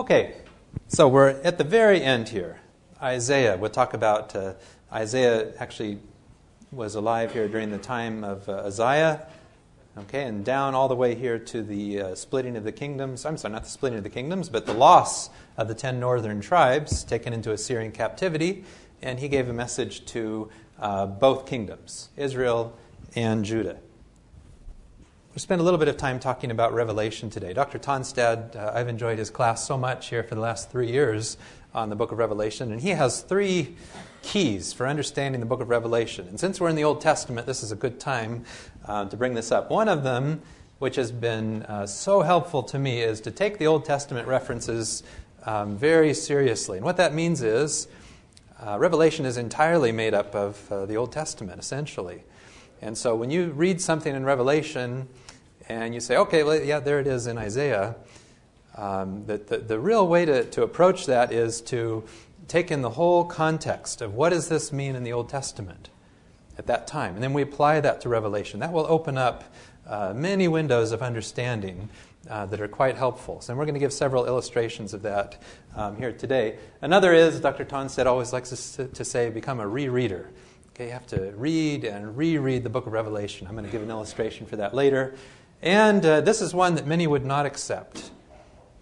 Okay, so we're at the very end here. Isaiah, we'll talk about uh, Isaiah actually was alive here during the time of uh, Uzziah. Okay, and down all the way here to the uh, splitting of the kingdoms. I'm sorry, not the splitting of the kingdoms, but the loss of the ten northern tribes taken into Assyrian captivity. And he gave a message to uh, both kingdoms, Israel and Judah. We'll spend a little bit of time talking about Revelation today. Dr. Tonstad, uh, I've enjoyed his class so much here for the last three years on the book of Revelation, and he has three keys for understanding the book of Revelation. And since we're in the Old Testament, this is a good time uh, to bring this up. One of them, which has been uh, so helpful to me, is to take the Old Testament references um, very seriously. And what that means is uh, Revelation is entirely made up of uh, the Old Testament, essentially. And so when you read something in Revelation and you say, okay, well, yeah, there it is in Isaiah, um, the, the, the real way to, to approach that is to take in the whole context of what does this mean in the Old Testament at that time. And then we apply that to Revelation. That will open up uh, many windows of understanding uh, that are quite helpful. So we're going to give several illustrations of that um, here today. Another is, Dr. Tonstad always likes to, to say, become a rereader. Okay, you have to read and reread the book of Revelation. I'm going to give an illustration for that later. And uh, this is one that many would not accept.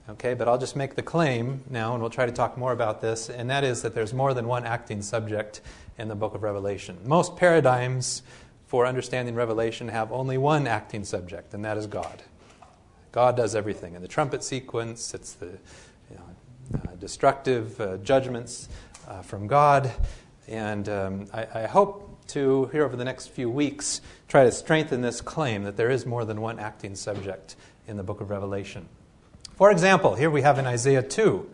Okay, but I'll just make the claim now, and we'll try to talk more about this, and that is that there's more than one acting subject in the book of Revelation. Most paradigms for understanding Revelation have only one acting subject, and that is God. God does everything. In the trumpet sequence, it's the you know, uh, destructive uh, judgments uh, from God. And um, I, I hope to, here over the next few weeks, try to strengthen this claim that there is more than one acting subject in the book of Revelation. For example, here we have in Isaiah 2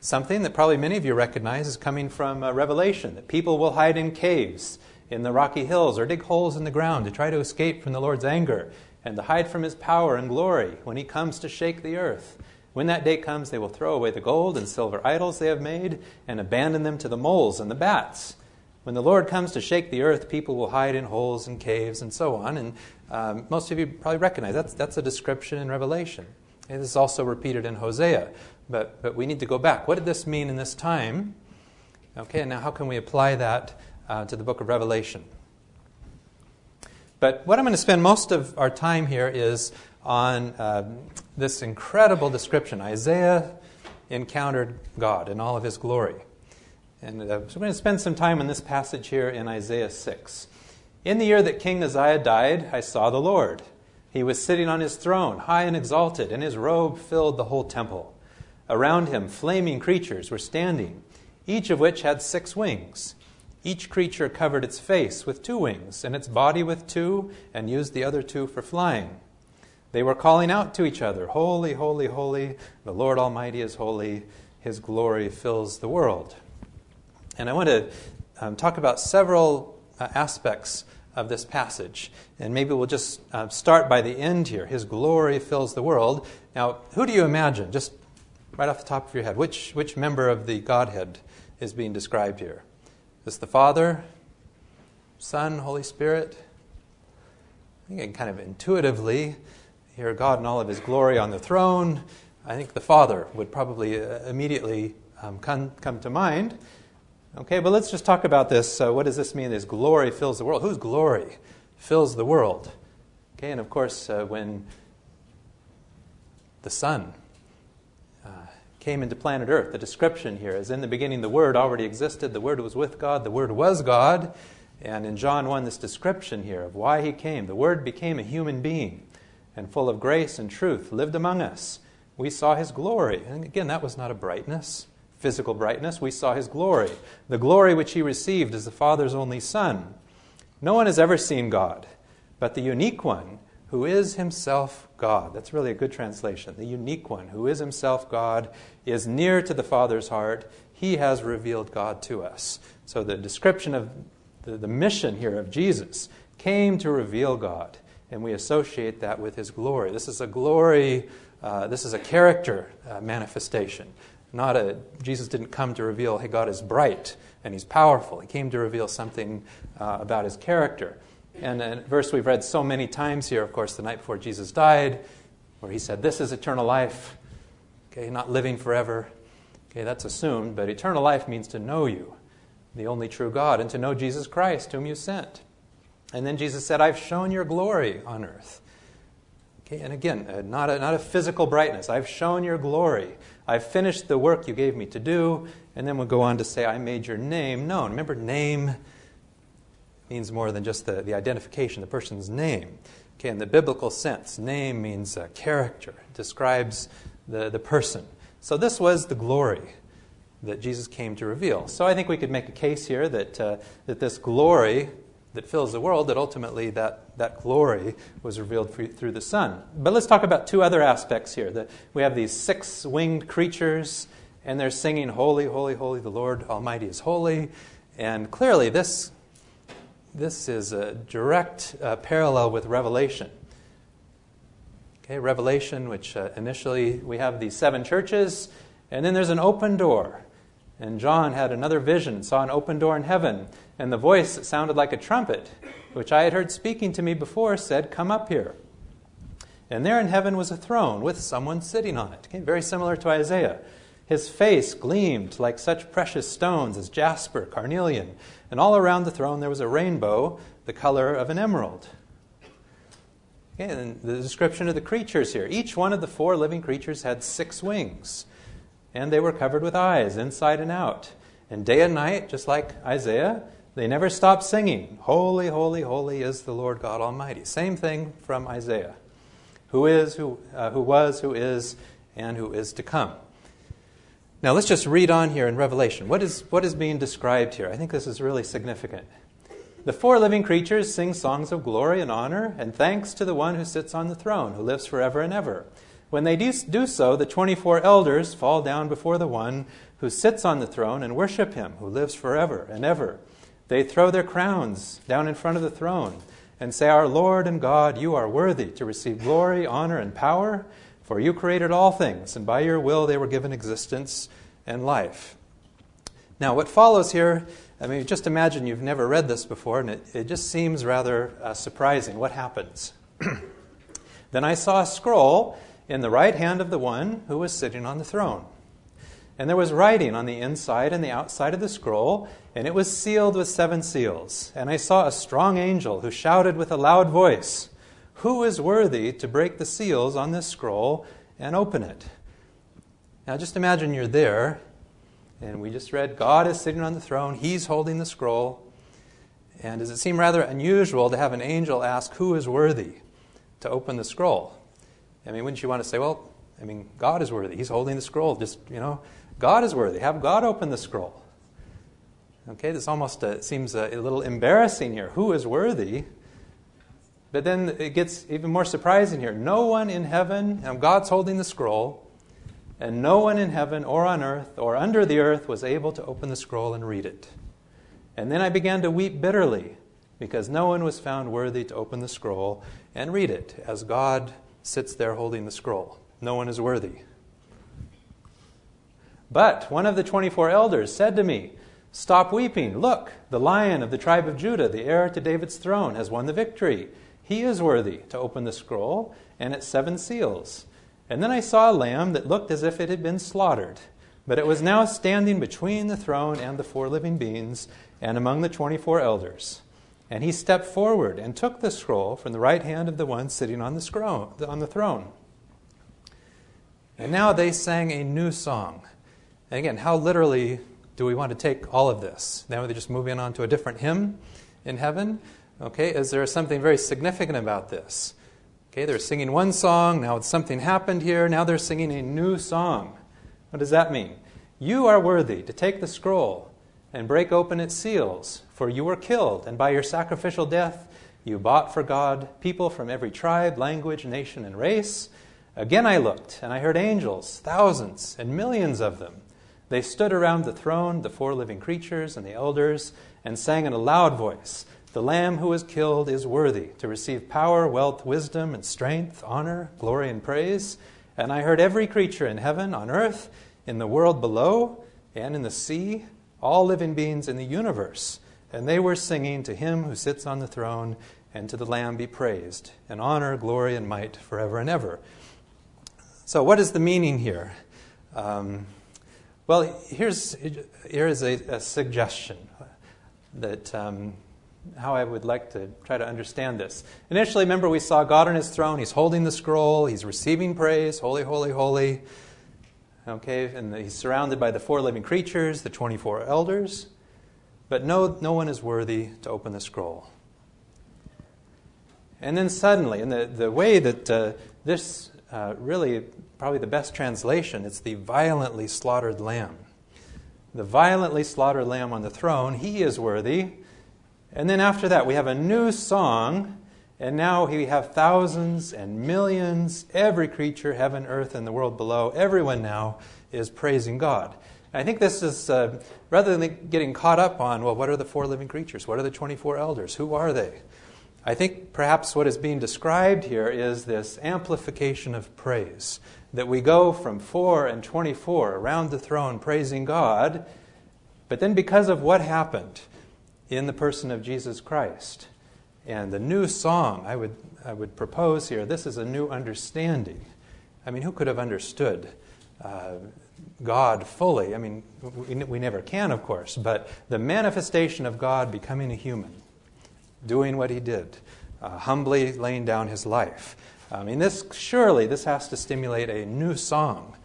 something that probably many of you recognize is coming from uh, Revelation that people will hide in caves in the rocky hills or dig holes in the ground to try to escape from the Lord's anger and to hide from his power and glory when he comes to shake the earth. When that day comes, they will throw away the gold and silver idols they have made and abandon them to the moles and the bats. When the Lord comes to shake the earth, people will hide in holes and caves and so on. And um, most of you probably recognize that's, that's a description in Revelation. It is also repeated in Hosea. But, but we need to go back. What did this mean in this time? Okay, now how can we apply that uh, to the book of Revelation? But what I'm going to spend most of our time here is on um, this incredible description. Isaiah encountered God in all of his glory. And uh, so we're going to spend some time on this passage here in Isaiah 6. In the year that King Uzziah died, I saw the Lord he was sitting on his throne, high and exalted, and his robe filled the whole temple. Around him, flaming creatures were standing, each of which had six wings. Each creature covered its face with two wings, and its body with two, and used the other two for flying. They were calling out to each other, Holy, holy, holy, the Lord Almighty is holy, his glory fills the world. And I want to um, talk about several uh, aspects of this passage. And maybe we'll just uh, start by the end here. His glory fills the world. Now, who do you imagine, just right off the top of your head, which, which member of the Godhead is being described here? Is the Father, Son, Holy Spirit? I think I can kind of intuitively hear God in all of his glory on the throne. I think the Father would probably uh, immediately um, come, come to mind. Okay, but let's just talk about this. Uh, what does this mean? This glory fills the world. Whose glory fills the world? Okay, and of course, uh, when the Son uh, came into planet Earth, the description here is in the beginning the Word already existed, the Word was with God, the Word was God. And in John 1, this description here of why he came the Word became a human being and full of grace and truth, lived among us. We saw his glory. And again, that was not a brightness physical brightness, we saw his glory, the glory which he received as the Father's only Son. No one has ever seen God, but the unique one who is himself God. That's really a good translation. The unique one who is himself God is near to the Father's heart. He has revealed God to us. So the description of the, the mission here of Jesus came to reveal God, and we associate that with his glory. This is a glory, uh, this is a character uh, manifestation. Not a, Jesus didn't come to reveal, hey, God is bright and he's powerful. He came to reveal something uh, about his character. And a verse we've read so many times here, of course, the night before Jesus died, where he said, This is eternal life. Okay, not living forever. Okay, that's assumed, but eternal life means to know you, the only true God, and to know Jesus Christ, whom you sent. And then Jesus said, I've shown your glory on earth. Okay, and again, uh, not, a, not a physical brightness. I've shown your glory. I've finished the work you gave me to do. And then we'll go on to say, I made your name known. Remember, name means more than just the, the identification, the person's name. Okay, in the biblical sense, name means uh, character, describes the, the person. So this was the glory that Jesus came to reveal. So I think we could make a case here that, uh, that this glory that fills the world, that ultimately that, that glory was revealed through the Son. But let's talk about two other aspects here. The, we have these six winged creatures, and they're singing, Holy, holy, holy, the Lord Almighty is holy. And clearly, this this is a direct uh, parallel with Revelation. Okay, Revelation, which uh, initially we have these seven churches, and then there's an open door. And John had another vision, saw an open door in heaven, and the voice that sounded like a trumpet, which I had heard speaking to me before, said, Come up here. And there in heaven was a throne with someone sitting on it. Okay, very similar to Isaiah. His face gleamed like such precious stones as jasper, carnelian, and all around the throne there was a rainbow, the color of an emerald. Okay, and the description of the creatures here. Each one of the four living creatures had six wings, and they were covered with eyes, inside and out. And day and night, just like Isaiah, they never stop singing, Holy, holy, holy is the Lord God Almighty. Same thing from Isaiah. Who is, who, uh, who was, who is, and who is to come. Now let's just read on here in Revelation. What is, what is being described here? I think this is really significant. The four living creatures sing songs of glory and honor and thanks to the one who sits on the throne, who lives forever and ever. When they do, do so, the 24 elders fall down before the one who sits on the throne and worship him, who lives forever and ever. They throw their crowns down in front of the throne and say, Our Lord and God, you are worthy to receive glory, honor, and power for you created all things, and by your will they were given existence and life. Now, what follows here, I mean, just imagine you've never read this before, and it, it just seems rather uh, surprising. What happens? then I saw a scroll in the right hand of the one who was sitting on the throne. And there was writing on the inside and the outside of the scroll, and it was sealed with seven seals. And I saw a strong angel who shouted with a loud voice. Who is worthy to break the seals on this scroll and open it? Now, just imagine you're there, and we just read God is sitting on the throne, He's holding the scroll. And does it seem rather unusual to have an angel ask who is worthy to open the scroll? I mean, wouldn't you want to say, well, I mean, God is worthy. He's holding the scroll. Just, you know, God is worthy. Have God open the scroll. Okay, this almost uh, seems a, a little embarrassing here. Who is worthy? But then it gets even more surprising here. No one in heaven, and God's holding the scroll, and no one in heaven or on earth or under the earth was able to open the scroll and read it. And then I began to weep bitterly because no one was found worthy to open the scroll and read it as God sits there holding the scroll. No one is worthy. But one of the 24 elders said to me, Stop weeping. Look, the lion of the tribe of Judah, the heir to David's throne, has won the victory. He is worthy to open the scroll and its seven seals. And then I saw a lamb that looked as if it had been slaughtered, but it was now standing between the throne and the four living beings and among the twenty four elders. And he stepped forward and took the scroll from the right hand of the one sitting on the, scroll, on the throne. And now they sang a new song. And again, how literally do we want to take all of this? Now they're just moving on to a different hymn in heaven. Okay, is there something very significant about this? Okay, they're singing one song, now something happened here, now they're singing a new song. What does that mean? You are worthy to take the scroll and break open its seals, for you were killed, and by your sacrificial death you bought for God people from every tribe, language, nation, and race. Again I looked, and I heard angels, thousands and millions of them. They stood around the throne, the four living creatures, and the elders, and sang in a loud voice. The Lamb who was killed is worthy to receive power, wealth, wisdom, and strength, honor, glory, and praise. And I heard every creature in heaven, on earth, in the world below, and in the sea, all living beings in the universe. And they were singing to him who sits on the throne and to the Lamb be praised, and honor, glory, and might forever and ever. So, what is the meaning here? Um, well, here's, here is a, a suggestion that um, how I would like to try to understand this. Initially, remember, we saw God on his throne. He's holding the scroll, he's receiving praise, holy, holy, holy. Okay, and he's surrounded by the four living creatures, the 24 elders. But no, no one is worthy to open the scroll. And then suddenly, in the, the way that uh, this uh, really, probably the best translation, it's the violently slaughtered lamb. The violently slaughtered lamb on the throne, he is worthy. And then after that, we have a new song, and now we have thousands and millions, every creature, heaven, earth, and the world below, everyone now is praising God. I think this is, uh, rather than getting caught up on, well, what are the four living creatures? What are the 24 elders? Who are they? I think perhaps what is being described here is this amplification of praise. That we go from 4 and 24 around the throne praising God, but then because of what happened in the person of Jesus Christ and the new song, I would, I would propose here this is a new understanding. I mean, who could have understood uh, God fully? I mean, we, we never can, of course, but the manifestation of God becoming a human doing what he did, uh, humbly laying down his life. I mean, this surely this has to stimulate a new song,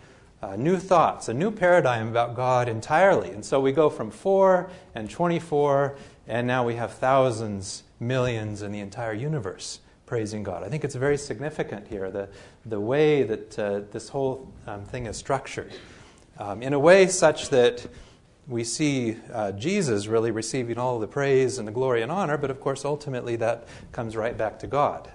uh, new thoughts, a new paradigm about God entirely. And so we go from four and 24, and now we have thousands, millions in the entire universe praising God. I think it's very significant here, the, the way that uh, this whole um, thing is structured. Um, in a way such that we see uh, Jesus really receiving all the praise and the glory and honor, but of course, ultimately, that comes right back to God.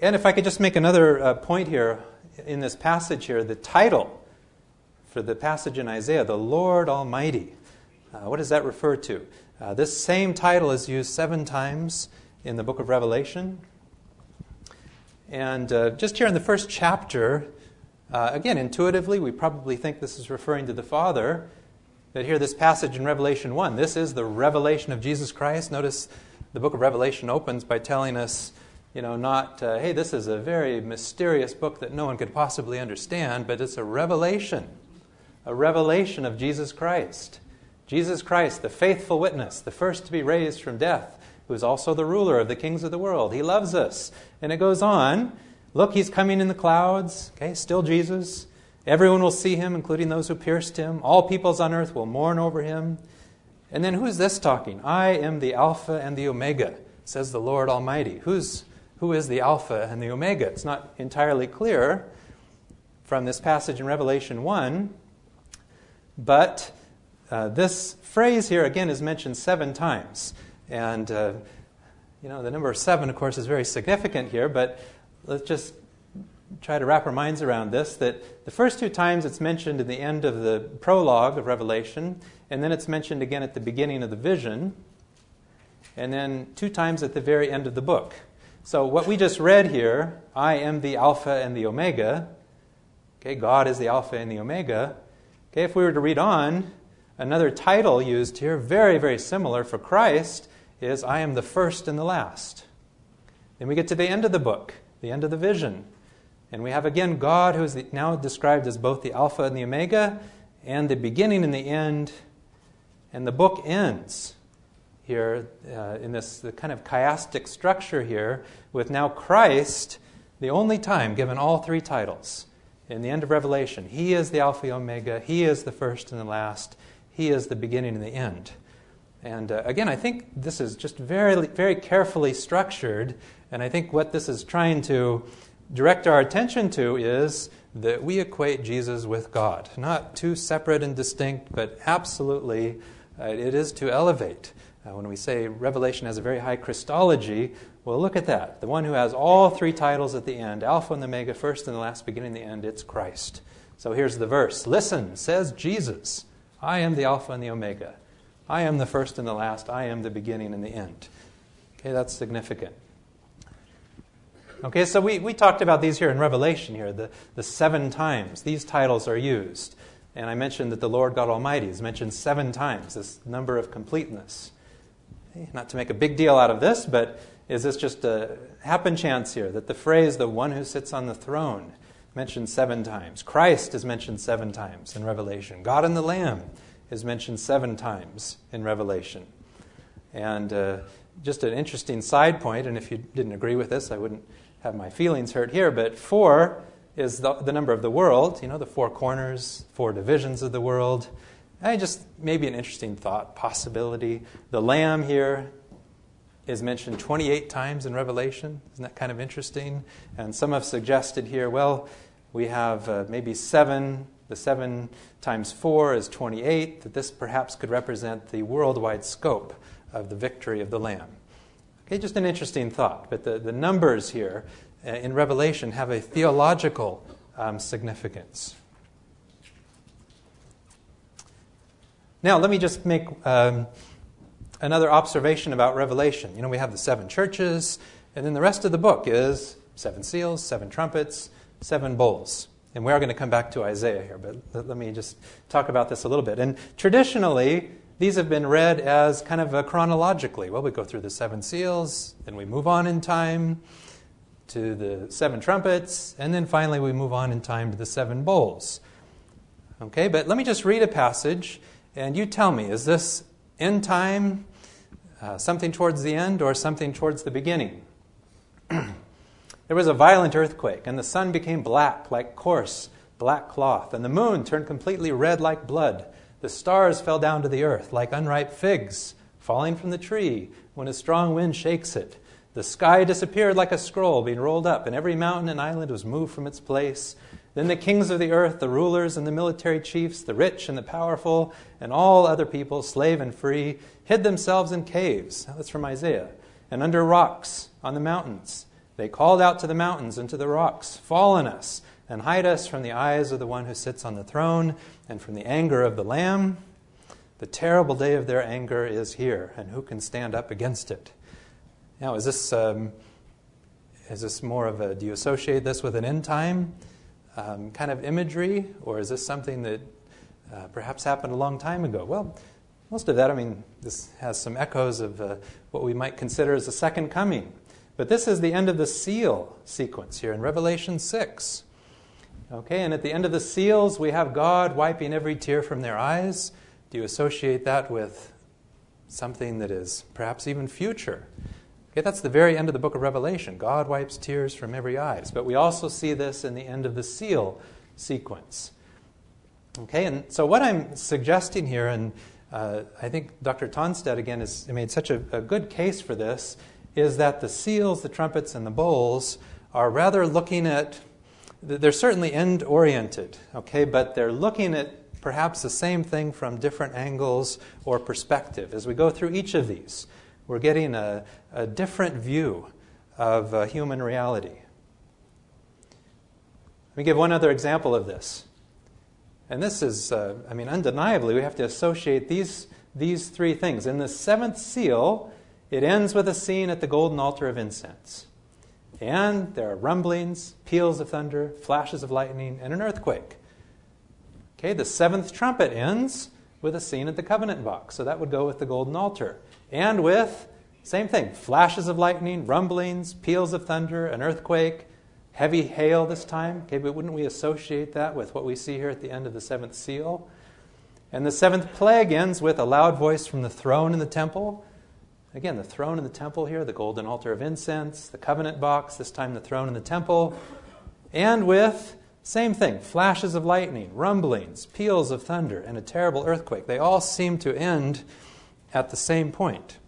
And if I could just make another uh, point here in this passage here, the title for the passage in Isaiah, the Lord Almighty, uh, what does that refer to? Uh, this same title is used seven times in the book of Revelation. And uh, just here in the first chapter, uh, again, intuitively, we probably think this is referring to the Father. But here, this passage in Revelation 1, this is the revelation of Jesus Christ. Notice the book of Revelation opens by telling us, you know, not, uh, hey, this is a very mysterious book that no one could possibly understand, but it's a revelation, a revelation of Jesus Christ. Jesus Christ, the faithful witness, the first to be raised from death, who is also the ruler of the kings of the world. He loves us. And it goes on. Look, he's coming in the clouds. Okay, still Jesus. Everyone will see him, including those who pierced him. All peoples on earth will mourn over him. And then who is this talking? I am the Alpha and the Omega, says the Lord Almighty. Who's, who is the Alpha and the Omega? It's not entirely clear from this passage in Revelation 1, but uh, this phrase here, again, is mentioned seven times. And, uh, you know, the number seven, of course, is very significant here, but let's just try to wrap our minds around this that the first two times it's mentioned in the end of the prologue of Revelation, and then it's mentioned again at the beginning of the vision, and then two times at the very end of the book. So, what we just read here, I am the Alpha and the Omega, okay, God is the Alpha and the Omega. Okay, if we were to read on, another title used here, very, very similar for Christ, is I am the first and the last. Then we get to the end of the book the end of the vision. And we have again God who is now described as both the Alpha and the Omega, and the beginning and the end. And the book ends here uh, in this the kind of chiastic structure here with now Christ, the only time given all three titles in the end of Revelation. He is the Alpha and Omega, He is the first and the last, He is the beginning and the end. And uh, again, I think this is just very, very carefully structured. And I think what this is trying to direct our attention to is that we equate Jesus with God. Not two separate and distinct, but absolutely uh, it is to elevate. Uh, when we say Revelation has a very high Christology, well, look at that. The one who has all three titles at the end Alpha and Omega, first and the last, beginning and the end, it's Christ. So here's the verse Listen, says Jesus, I am the Alpha and the Omega. I am the first and the last. I am the beginning and the end. Okay, that's significant. Okay, so we, we talked about these here in Revelation here, the, the seven times these titles are used. And I mentioned that the Lord God Almighty is mentioned seven times, this number of completeness. Okay, not to make a big deal out of this, but is this just a happen chance here that the phrase, the one who sits on the throne, mentioned seven times. Christ is mentioned seven times in Revelation. God and the Lamb is mentioned seven times in Revelation. And uh, just an interesting side point, and if you didn't agree with this, I wouldn't have my feelings hurt here, but four is the, the number of the world, you know, the four corners, four divisions of the world. And just maybe an interesting thought, possibility. The Lamb here is mentioned 28 times in Revelation. Isn't that kind of interesting? And some have suggested here, well, we have uh, maybe seven. The seven times four is 28, that this perhaps could represent the worldwide scope of the victory of the Lamb. Okay, just an interesting thought. But the, the numbers here uh, in Revelation have a theological um, significance. Now, let me just make um, another observation about Revelation. You know, we have the seven churches, and then the rest of the book is seven seals, seven trumpets, seven bowls. And we are going to come back to Isaiah here, but let me just talk about this a little bit. And traditionally, these have been read as kind of chronologically. Well, we go through the seven seals, then we move on in time to the seven trumpets, and then finally we move on in time to the seven bowls. Okay, but let me just read a passage, and you tell me is this end time, uh, something towards the end, or something towards the beginning? there was a violent earthquake, and the sun became black like coarse black cloth, and the moon turned completely red like blood. The stars fell down to the earth like unripe figs falling from the tree when a strong wind shakes it. The sky disappeared like a scroll being rolled up, and every mountain and island was moved from its place. Then the kings of the earth, the rulers and the military chiefs, the rich and the powerful, and all other people, slave and free, hid themselves in caves. That's from Isaiah. And under rocks on the mountains. They called out to the mountains and to the rocks, Fall on us, and hide us from the eyes of the one who sits on the throne, and from the anger of the Lamb. The terrible day of their anger is here, and who can stand up against it? Now, is this, um, is this more of a, do you associate this with an end time um, kind of imagery, or is this something that uh, perhaps happened a long time ago? Well, most of that, I mean, this has some echoes of uh, what we might consider as the second coming. But this is the end of the seal sequence here in Revelation 6. Okay, and at the end of the seals, we have God wiping every tear from their eyes. Do you associate that with something that is perhaps even future? Okay, that's the very end of the book of Revelation. God wipes tears from every eyes. But we also see this in the end of the seal sequence. Okay, and so what I'm suggesting here, and uh, I think Dr. Tonstad again has made such a, a good case for this, is that the seals, the trumpets, and the bowls are rather looking at, they're certainly end oriented, okay, but they're looking at perhaps the same thing from different angles or perspective as we go through each of these. We're getting a, a different view of uh, human reality. Let me give one other example of this. And this is, uh, I mean, undeniably, we have to associate these, these three things. In the seventh seal, it ends with a scene at the golden altar of incense. And there are rumblings, peals of thunder, flashes of lightning, and an earthquake. Okay, the seventh trumpet ends with a scene at the covenant box. So that would go with the golden altar and with, same thing, flashes of lightning, rumblings, peals of thunder, an earthquake, heavy hail this time. Okay, but wouldn't we associate that with what we see here at the end of the seventh seal? And the seventh plague ends with a loud voice from the throne in the temple. Again, the throne in the temple here, the golden altar of incense, the covenant box, this time the throne in the temple, and with, same thing, flashes of lightning, rumblings, peals of thunder, and a terrible earthquake. They all seem to end at the same point.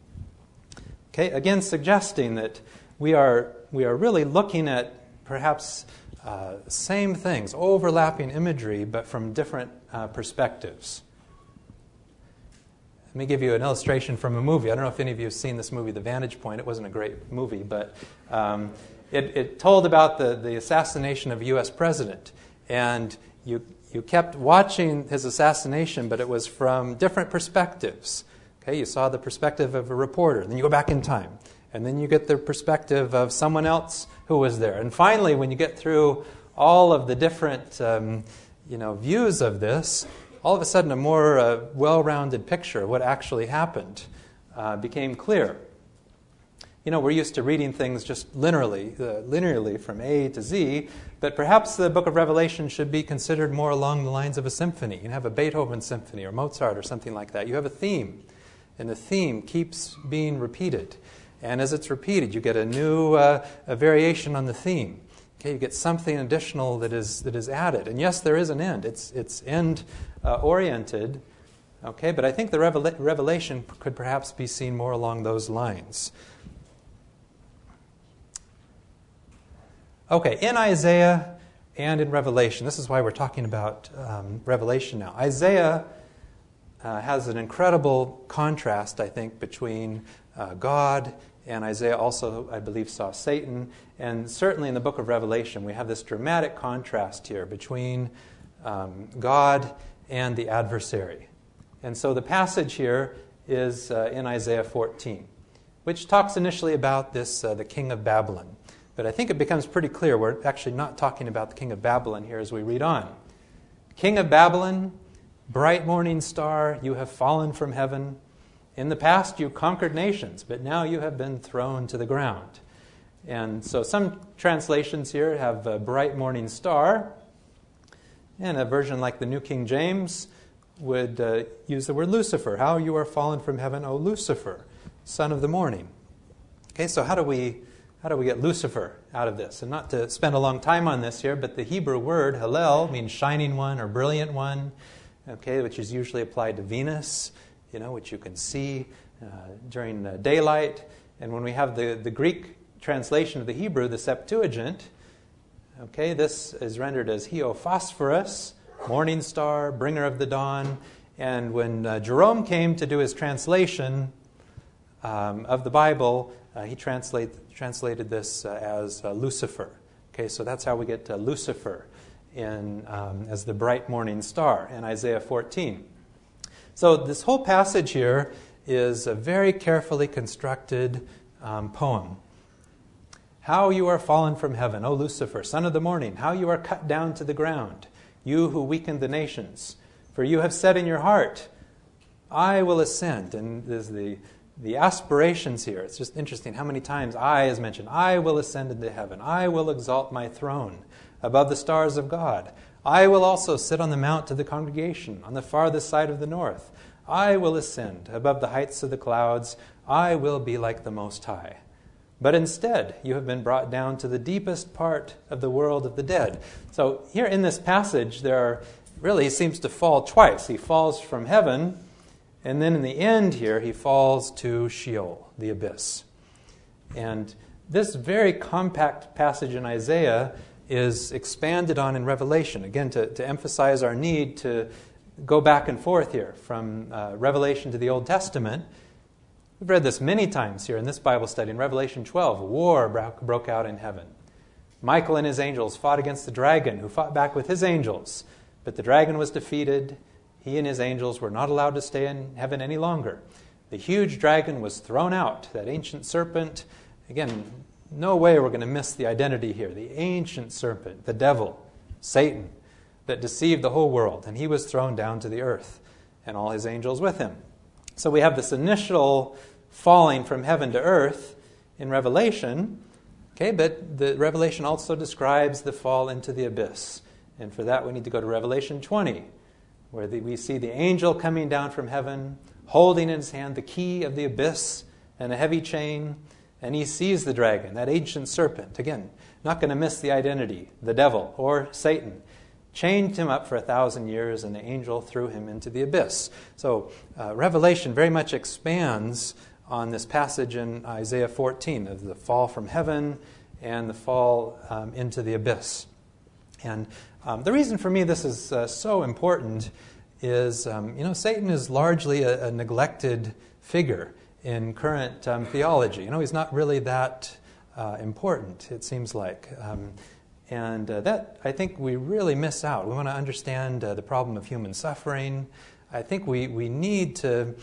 Okay, again, suggesting that we are, we are really looking at perhaps uh, same things, overlapping imagery, but from different uh, perspectives. Let me give you an illustration from a movie. I don't know if any of you have seen this movie, The Vantage Point. It wasn't a great movie, but um, it, it, told about the, the assassination of a U.S. president. And you, you kept watching his assassination, but it was from different perspectives. Okay, you saw the perspective of a reporter, then you go back in time, and then you get the perspective of someone else who was there. And finally, when you get through all of the different um, you know, views of this, all of a sudden a more uh, well rounded picture of what actually happened uh, became clear. you know, we're used to reading things just linearly, uh, linearly from A to Z, but perhaps the book of Revelation should be considered more along the lines of a symphony. You have a Beethoven symphony or Mozart or something like that. You have a theme, and the theme keeps being repeated. And as it's repeated, you get a new uh, a variation on the theme. Okay, you get something additional that is, that is added. And yes, there is an end. It's, it's end uh, oriented. Okay, but I think the revela- revelation could perhaps be seen more along those lines. Okay, in Isaiah and in Revelation, this is why we're talking about um, Revelation now. Isaiah uh, has an incredible contrast, I think, between uh, God and Isaiah also, I believe, saw Satan. And certainly in the book of Revelation, we have this dramatic contrast here between um, God and the adversary. And so the passage here is uh, in Isaiah 14, which talks initially about this, uh, the king of Babylon. But I think it becomes pretty clear we're actually not talking about the king of Babylon here as we read on. King of Babylon, bright morning star, you have fallen from heaven. In the past, you conquered nations, but now you have been thrown to the ground. And so some translations here have a bright morning star, and a version like the New King James would uh, use the word Lucifer. How you are fallen from heaven, O Lucifer, son of the morning. Okay, so how do we how do we get Lucifer out of this? And not to spend a long time on this here, but the Hebrew word Hallel means shining one or brilliant one, okay, which is usually applied to Venus, you know, which you can see uh, during daylight. And when we have the, the Greek translation of the Hebrew, the Septuagint, okay, this is rendered as Heophosphorus, morning star, bringer of the dawn. And when uh, Jerome came to do his translation um, of the Bible, uh, he translate, translated this uh, as uh, Lucifer. Okay, so that's how we get Lucifer in, um, as the bright morning star in Isaiah 14. So this whole passage here is a very carefully constructed um, poem. How you are fallen from heaven, O Lucifer, son of the morning, how you are cut down to the ground, you who weakened the nations. For you have said in your heart, I will ascend. And there's the the aspirations here. It's just interesting how many times I is mentioned. I will ascend into heaven. I will exalt my throne above the stars of God. I will also sit on the mount to the congregation on the farthest side of the north. I will ascend above the heights of the clouds. I will be like the Most High. But instead, you have been brought down to the deepest part of the world of the dead. So, here in this passage, there are, really seems to fall twice. He falls from heaven and then in the end here, he falls to Sheol, the abyss. And this very compact passage in Isaiah is expanded on in Revelation, again, to, to emphasize our need to go back and forth here from uh, Revelation to the Old Testament. We've read this many times here in this Bible study. In Revelation 12, war broke out in heaven. Michael and his angels fought against the dragon, who fought back with his angels. But the dragon was defeated, he and his angels were not allowed to stay in heaven any longer. The huge dragon was thrown out, that ancient serpent. Again, no way we're going to miss the identity here. The ancient serpent, the devil, Satan, that deceived the whole world, and he was thrown down to the earth, and all his angels with him. So we have this initial falling from heaven to earth in Revelation, okay, but the Revelation also describes the fall into the abyss. And for that, we need to go to Revelation 20 where the, we see the angel coming down from heaven, holding in his hand the key of the abyss and a heavy chain, and he sees the dragon, that ancient serpent. Again, not going to miss the identity, the devil or Satan. Chained him up for a thousand years, and the angel threw him into the abyss. So, uh, Revelation very much expands on this passage in Isaiah 14 of the fall from heaven and the fall um, into the abyss. And um, the reason for me this is uh, so important is, um, you know, Satan is largely a, a neglected figure in current um, theology. You know, he's not really that uh, important, it seems like. Um, and uh, that, I think, we really miss out. We want to understand uh, the problem of human suffering. I think we, we need to,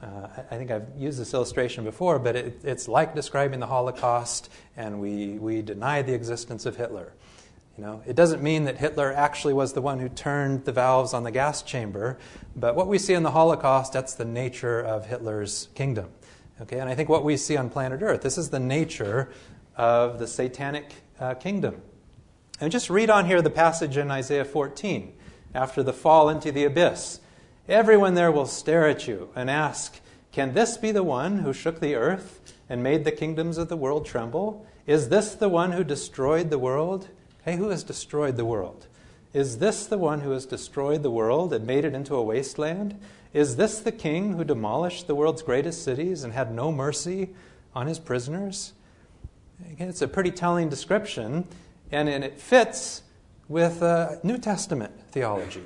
uh, I think I've used this illustration before, but it, it's like describing the Holocaust, and we, we deny the existence of Hitler. You know, it doesn't mean that Hitler actually was the one who turned the valves on the gas chamber, but what we see in the Holocaust, that's the nature of Hitler's kingdom. Okay, and I think what we see on planet Earth, this is the nature of the satanic uh, kingdom. And just read on here the passage in Isaiah 14 after the fall into the abyss. Everyone there will stare at you and ask, Can this be the one who shook the earth and made the kingdoms of the world tremble? Is this the one who destroyed the world? Hey, who has destroyed the world? Is this the one who has destroyed the world and made it into a wasteland? Is this the king who demolished the world's greatest cities and had no mercy on his prisoners? Again, it's a pretty telling description, and, and it fits with uh, New Testament theology.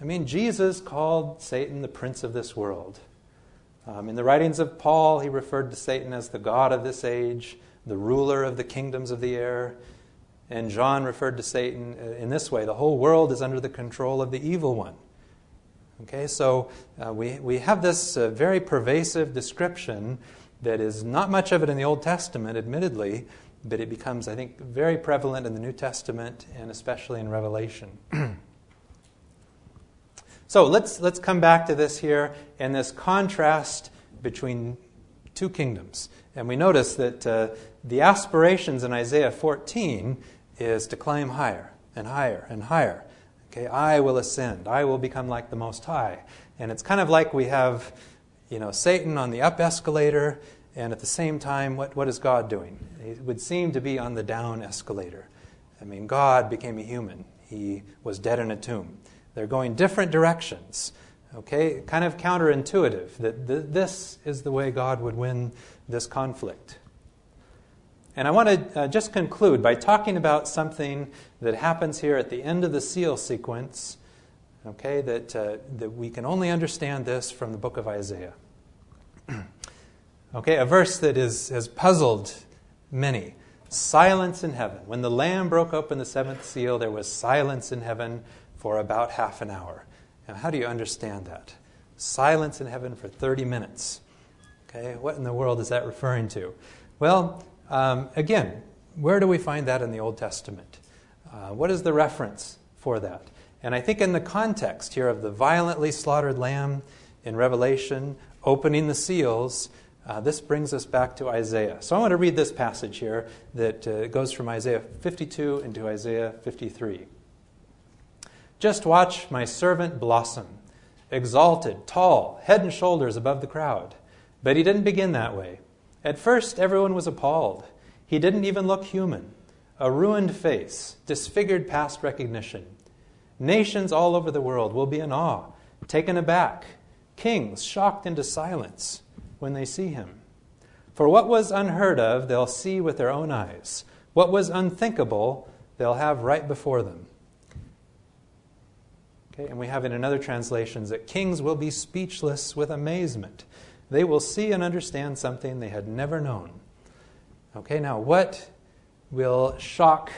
I mean, Jesus called Satan the prince of this world. Um, in the writings of Paul, he referred to Satan as the God of this age, the ruler of the kingdoms of the air. And John referred to Satan uh, in this way the whole world is under the control of the evil one. Okay, so uh, we, we have this uh, very pervasive description that is not much of it in the Old Testament, admittedly, but it becomes, I think, very prevalent in the New Testament and especially in Revelation. so let's, let's come back to this here and this contrast between two kingdoms. And we notice that uh, the aspirations in Isaiah 14 is to climb higher and higher and higher. Okay, I will ascend. I will become like the Most High. And it's kind of like we have, you know, Satan on the up escalator, and at the same time, what, what is God doing? He would seem to be on the down escalator. I mean, God became a human. He was dead in a tomb. They're going different directions. Okay, kind of counterintuitive that th- this is the way God would win this conflict. And I want to uh, just conclude by talking about something that happens here at the end of the seal sequence, okay, that, uh, that we can only understand this from the book of Isaiah. okay, a verse that is, has puzzled many. Silence in heaven. When the Lamb broke open the seventh seal, there was silence in heaven for about half an hour. Now, how do you understand that? Silence in heaven for 30 minutes. Okay, what in the world is that referring to? Well, um, again, where do we find that in the Old Testament? Uh, what is the reference for that? And I think in the context here of the violently slaughtered lamb in Revelation, opening the seals, uh, this brings us back to Isaiah. So I want to read this passage here that uh, goes from Isaiah 52 into Isaiah 53. Just watch my servant blossom, exalted, tall, head and shoulders above the crowd. But he didn't begin that way. At first, everyone was appalled. He didn't even look human. A ruined face, disfigured past recognition. Nations all over the world will be in awe, taken aback, kings shocked into silence when they see him. For what was unheard of, they'll see with their own eyes. What was unthinkable, they'll have right before them. Okay, and we have in other translations that kings will be speechless with amazement they will see and understand something they had never known. Okay, now what will shock,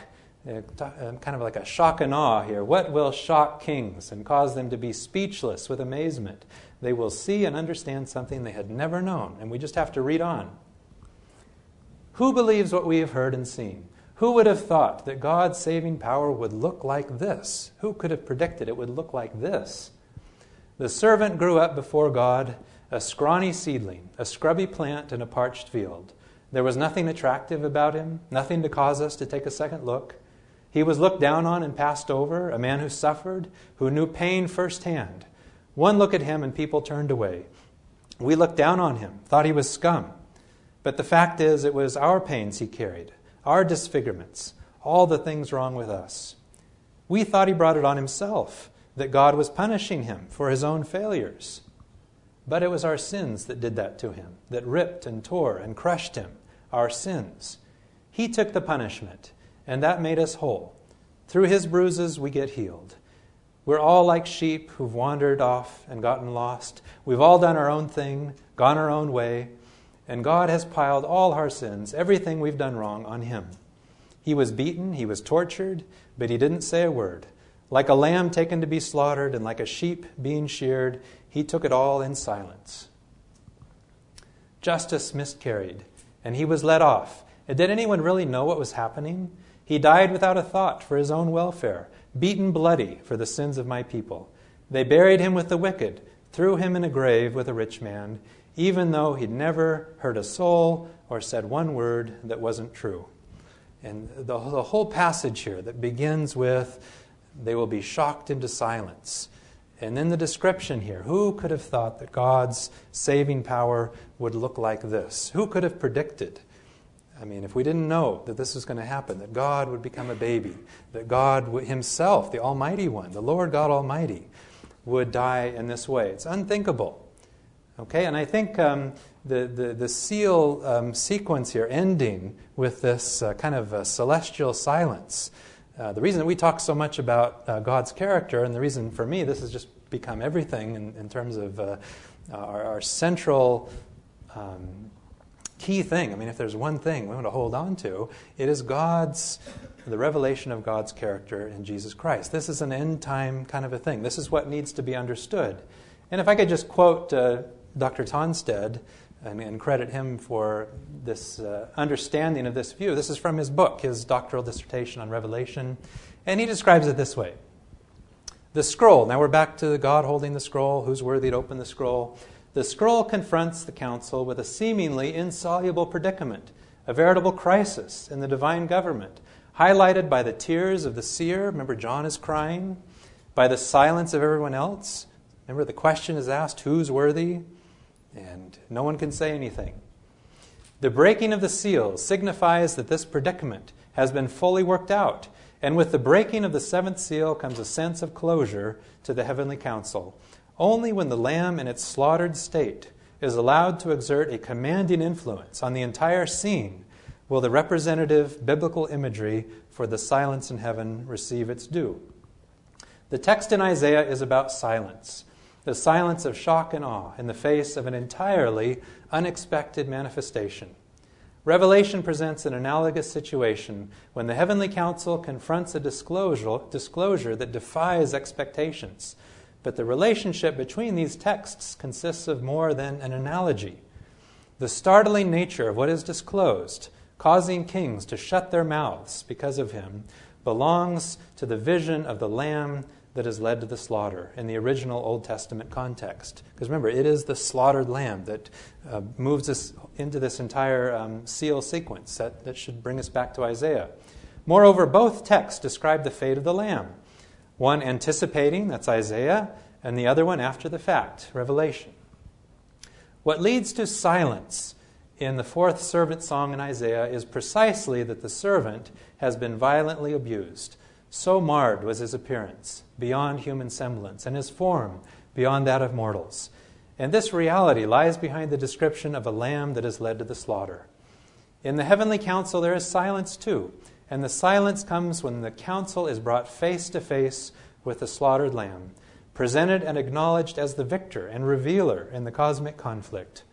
uh, um, kind of like a shock and awe here, what will shock kings and cause them to be speechless with amazement? They will see and understand something they had never known. And we just have to read on. Who believes what we have heard and seen? Who would have thought that God's saving power would look like this? Who could have predicted it would look like this? The servant grew up before God a scrawny seedling, a scrubby plant in a parched field. There was nothing attractive about him, nothing to cause us to take a second look. He was looked down on and passed over, a man who suffered, who knew pain firsthand. One look at him and people turned away. We looked down on him, thought he was scum. But the fact is, it was our pains he carried, our disfigurements, all the things wrong with us. We thought he brought it on himself, that God was punishing him for his own failures. But it was our sins that did that to him, that ripped and tore and crushed him, our sins. He took the punishment, and that made us whole. Through his bruises, we get healed. We're all like sheep who've wandered off and gotten lost. We've all done our own thing, gone our own way, and God has piled all our sins, everything we've done wrong, on him. He was beaten, he was tortured, but he didn't say a word. Like a lamb taken to be slaughtered, and like a sheep being sheared, he took it all in silence. Justice miscarried, and he was let off. And did anyone really know what was happening? He died without a thought for his own welfare, beaten bloody for the sins of my people. They buried him with the wicked, threw him in a grave with a rich man, even though he'd never hurt a soul or said one word that wasn't true. And the, the whole passage here that begins with, they will be shocked into silence. And then the description here who could have thought that God's saving power would look like this? Who could have predicted? I mean, if we didn't know that this was going to happen, that God would become a baby, that God Himself, the Almighty One, the Lord God Almighty, would die in this way, it's unthinkable. Okay, and I think um, the, the, the, seal um, sequence here ending with this uh, kind of celestial silence. Uh, the reason that we talk so much about uh, God's character, and the reason for me this has just become everything in, in terms of uh, our, our, central um, key thing. I mean, if there's one thing we want to hold on to, it is God's, the revelation of God's character in Jesus Christ. This is an end time kind of a thing. This is what needs to be understood. And if I could just quote uh, Dr. Tonstad and, and, credit him for this uh, understanding of this view. This is from his book, his doctoral dissertation on Revelation, and he describes it this way The scroll, now we're back to God holding the scroll, who's worthy to open the scroll. The scroll confronts the council with a seemingly insoluble predicament, a veritable crisis in the divine government, highlighted by the tears of the seer. Remember, John is crying, by the silence of everyone else. Remember, the question is asked who's worthy? And no one can say anything. The breaking of the seals signifies that this predicament has been fully worked out, and with the breaking of the seventh seal comes a sense of closure to the heavenly council. Only when the lamb in its slaughtered state is allowed to exert a commanding influence on the entire scene will the representative biblical imagery for the silence in heaven receive its due. The text in Isaiah is about silence the silence of shock and awe in the face of an entirely unexpected manifestation. Revelation presents an analogous situation when the heavenly council confronts a disclosure, that defies expectations. But the relationship between these texts consists of more than an analogy. The startling nature of what is disclosed, causing kings to shut their mouths because of him, belongs to the vision of the Lamb that has led to the slaughter in the original Old Testament context. Because remember, it is the slaughtered lamb that uh, moves us into this entire um, seal sequence that, that should bring us back to Isaiah. Moreover, both texts describe the fate of the lamb one anticipating, that's Isaiah, and the other one after the fact, Revelation. What leads to silence in the fourth servant song in Isaiah is precisely that the servant has been violently abused. So marred was his appearance, beyond human semblance, and his form beyond that of mortals. And this reality lies behind the description of a lamb that is led to the slaughter. In the heavenly council, there is silence too, and the silence comes when the council is brought face to face with the slaughtered lamb, presented and acknowledged as the victor and revealer in the cosmic conflict.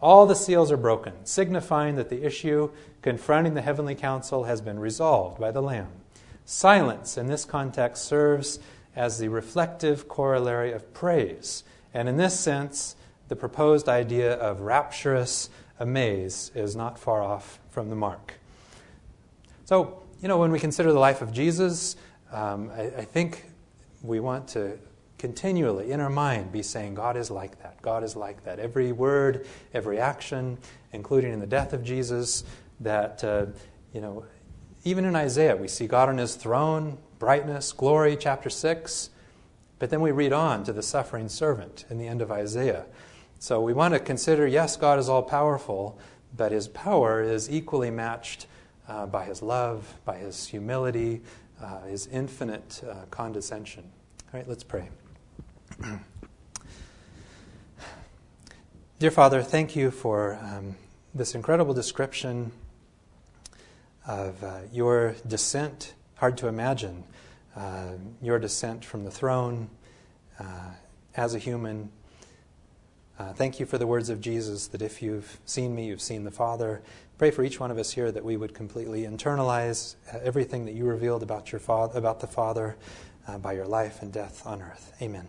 All the seals are broken, signifying that the issue confronting the heavenly council has been resolved by the Lamb. Silence in this context serves as the reflective corollary of praise. And in this sense, the proposed idea of rapturous amaze is not far off from the mark. So, you know, when we consider the life of Jesus, um, I, I think we want to continually in our mind be saying, God is like that. God is like that. Every word, every action, including in the death of Jesus, that, uh, you know, even in Isaiah, we see God on his throne, brightness, glory, chapter 6. But then we read on to the suffering servant in the end of Isaiah. So we want to consider yes, God is all powerful, but his power is equally matched uh, by his love, by his humility, uh, his infinite uh, condescension. All right, let's pray. Dear Father, thank you for um, this incredible description of uh, your descent, hard to imagine, uh, your descent from the throne uh, as a human. Uh, thank you for the words of Jesus that if you've seen me, you've seen the Father. Pray for each one of us here that we would completely internalize uh, everything that you revealed about, your father, about the Father by your life and death on earth. Amen.